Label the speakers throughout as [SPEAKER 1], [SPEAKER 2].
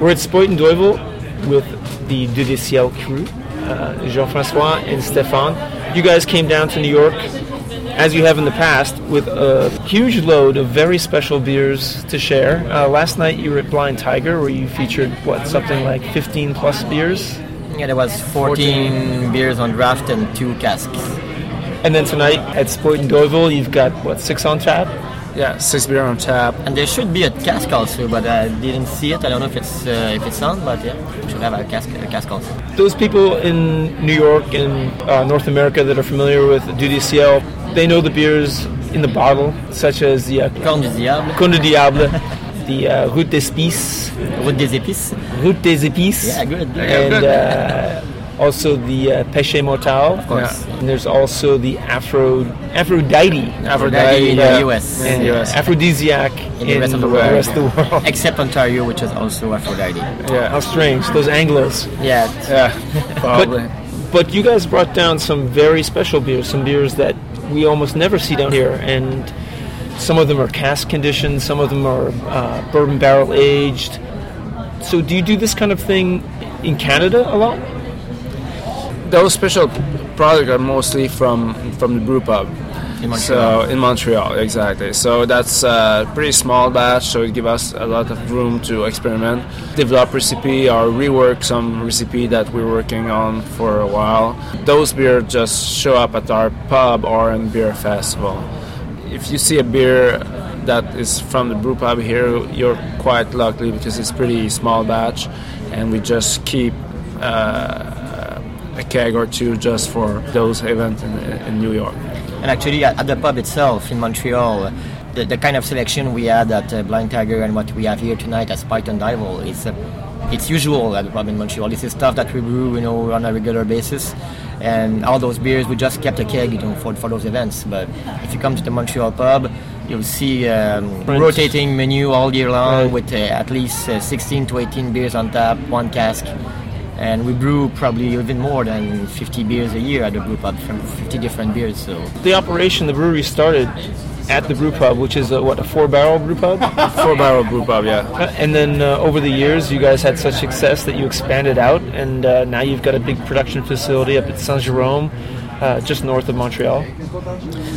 [SPEAKER 1] We're at Spuyten Duyvil with the Dieu du Ciel crew, uh, Jean-Francois and Stéphane. You guys came down to New York, as you have in the past, with a huge load of very special beers to share. Uh, last night you were at Blind Tiger, where you featured what something like 15 plus beers,
[SPEAKER 2] Yeah, there was 14, beers on draft and two casks.
[SPEAKER 1] and then tonight at Spuyten Duyvil you've got what six on tap.
[SPEAKER 3] Yeah, six beer on tap.
[SPEAKER 2] And there should be a cask also, but I didn't see it. I don't know if it's uh, if it's on, but yeah, we should have a cask, a cask also.
[SPEAKER 1] Those people in New York and uh, North America that are familiar with Dieu du they know the beers in the bottle, such as the uh,
[SPEAKER 2] Corne du Diable,
[SPEAKER 1] Cône de Diable, the uh, Route des Épices,
[SPEAKER 2] Route des Épices.
[SPEAKER 1] Route des Épices,
[SPEAKER 2] Yeah, good.
[SPEAKER 1] and uh, also the uh, Mortel. Of
[SPEAKER 2] course.
[SPEAKER 1] And there's also the Afro Aphrodite,
[SPEAKER 2] Aphrodite in the US.
[SPEAKER 3] In the US.
[SPEAKER 1] aphrodisiac
[SPEAKER 2] In the rest of the world.
[SPEAKER 1] rest of the world.
[SPEAKER 2] Except Ontario, which is also Aphrodite.
[SPEAKER 3] Yeah,
[SPEAKER 1] How strange, those Anglos.
[SPEAKER 2] Yeah,
[SPEAKER 3] yeah, probably.
[SPEAKER 1] But you guys brought down some very special beers, some beers that we almost never see down here, and some of them are cask conditioned, some of them are uh, bourbon barrel aged. So, do you do this kind of thing in Canada a lot?
[SPEAKER 3] Those special products are mostly from from the brew pub.
[SPEAKER 2] In Montreal.
[SPEAKER 3] So in Montreal, exactly. So that's a pretty small batch, so it gives us a lot of room to experiment, develop recipe or rework some recipe that we're working on for a while. Those beer just show up at our pub or in beer festival. If you see a beer that is from the brew pub here, you're quite lucky because it's pretty small batch, and we just keep. Uh, a keg or two just for those events in, in New York.
[SPEAKER 2] and actually at, at the pub itself in Montreal, the, the kind of selection we had at uh, Blind Tiger and what we have here tonight at Spuyten Duyvil is uh, it's usual at the pub in Montreal. This is stuff that we brew, you know, on a regular basis. And all those beers, we just kept a keg, you know, for, for those events. But if you come to the Montreal pub, you'll see um, rotating menu all year long
[SPEAKER 1] Right.
[SPEAKER 2] with uh, at least uh, 16 to 18 beers on tap, one cask. And we brew probably even more than 50 beers a year at the brew pub, from 50 different beers. So
[SPEAKER 1] The operation, the brewery started at the brew pub, which is a, what a four barrel brew pub.
[SPEAKER 3] Four barrel brew pub, yeah.
[SPEAKER 1] Uh, and then uh, over the years, you guys had such success that you expanded out, and uh, now you've got a big production facility up at Saint Jerome, uh, just north of Montreal.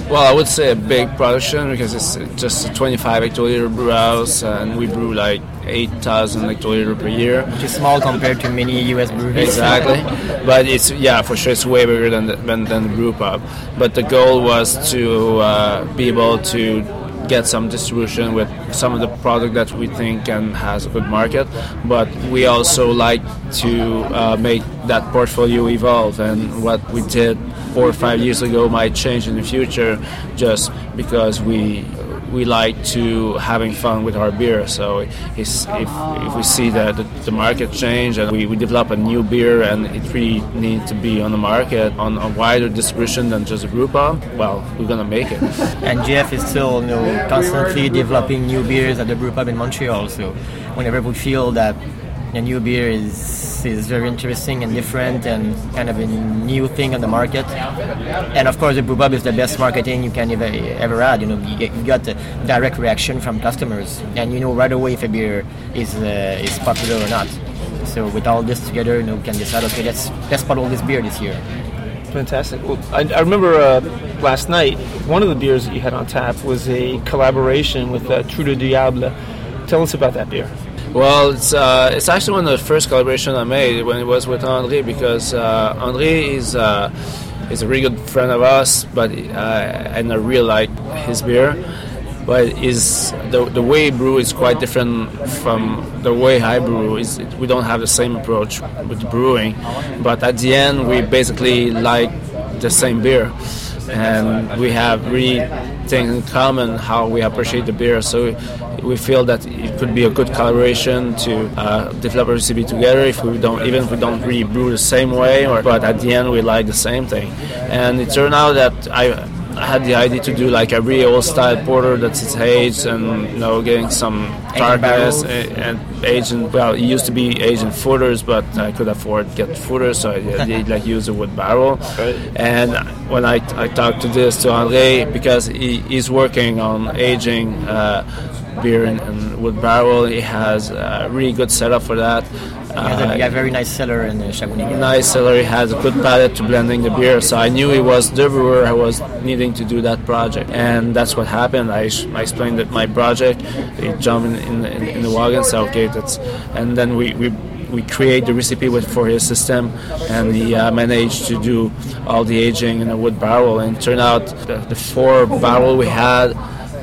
[SPEAKER 3] Well, I would say a big production because it's just a 25 hectoliter brew house, and we brew like 8,000 hectoliter per year.
[SPEAKER 2] which is small compared to many US breweries.
[SPEAKER 3] Exactly, but it's yeah for sure it's way bigger than the, than, than the brew pub. But the goal was to uh, be able to get some distribution with some of the product that we think and has a good market. But we also like to uh, make that portfolio evolve, and what we did four or five years ago might change in the future, just because we we like to having fun with our beer. So if, if we see that the, market change and we, we develop a new beer and it really needs to be on the market on a wider distribution than just a brew pub, well, we're gonna make it.
[SPEAKER 2] And Jeff is still, you know, constantly developing new beers at the brew pub in Montreal. So whenever we feel that a new beer is is very interesting and different and kind of a new thing on the market. And of course, the brew pub is the best marketing you can ever ever add. You know, you, get- you got direct reaction from customers, and you know right away if a beer is uh, is popular or not. So with all this together, you know, we can decide okay, let's let's bottle this beer this year.
[SPEAKER 1] Fantastic. Well, I, I remember uh, last night, one of the beers that you had on tap was a collaboration with uh, Trou du Diable. Tell us about that beer.
[SPEAKER 3] Well, it's uh, it's actually one of the first collaboration I made when it was with André because uh, André is uh, is a really good friend of us, but uh, and I really like his beer. But is the the way he brew is quite different from the way I brew. Is we don't have the same approach with brewing, but at the end we basically like the same beer, and we have really things in common how we appreciate the beer. So we feel that it could be a good collaboration to uh, develop a recipe together. If we don't, even if we don't really brew the same way, or, but at the end we like the same thing. And it turned out that I. I had the idea to do like a real old style porter that's aged and you know getting some
[SPEAKER 2] barrels.
[SPEAKER 3] and aged in, well it used to be aged in foeders but I could afford get foeders so I did like use a wood barrel. And when I, I talked to this to André because he, he's working on aging uh, beer in, in wood barrel. He has a really good setup for that.
[SPEAKER 2] Uh, yeah, very nice cellar in Shawinigan.
[SPEAKER 3] Nice cellar. He has a good palate to blending the beer. So I knew he was the brewer I was needing to do that project, and that's what happened. I, I explained that my project. He jumped in, in, in the wagon, said, "Okay, that's," and then we. we we create the recipe with, for his system, and he uh, managed to do all the aging in a wood barrel. And it turned out the, the four barrel we had,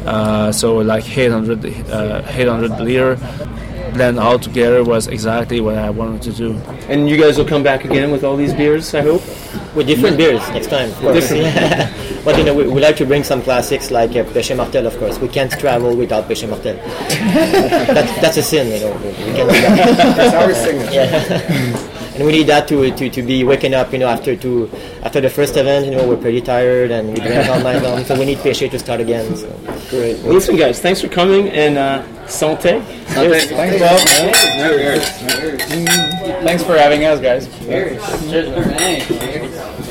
[SPEAKER 3] uh, so like 800, uh, 800 liter, blend all together was exactly what I wanted to do.
[SPEAKER 1] And you guys will come back again with all these beers, I hope?
[SPEAKER 2] With different beers next time. Different. but you know, we, we like to bring some classics like uh, Péché Mortel, of course. We can't travel without Péché Mortel. that, that's a sin, you know. We can't.
[SPEAKER 4] That's our signature.
[SPEAKER 2] Yeah. And we need that to, to, to be waking up, you know, after to after the first event, you know, we're pretty tired and we drank all night long, so we need Péché to start again. So.
[SPEAKER 1] Great. Well, listen, guys, thanks for coming and uh, santé.
[SPEAKER 4] Yes. Thanks, Bob. Thanks for having us, guys.
[SPEAKER 5] Cheers. Cheers.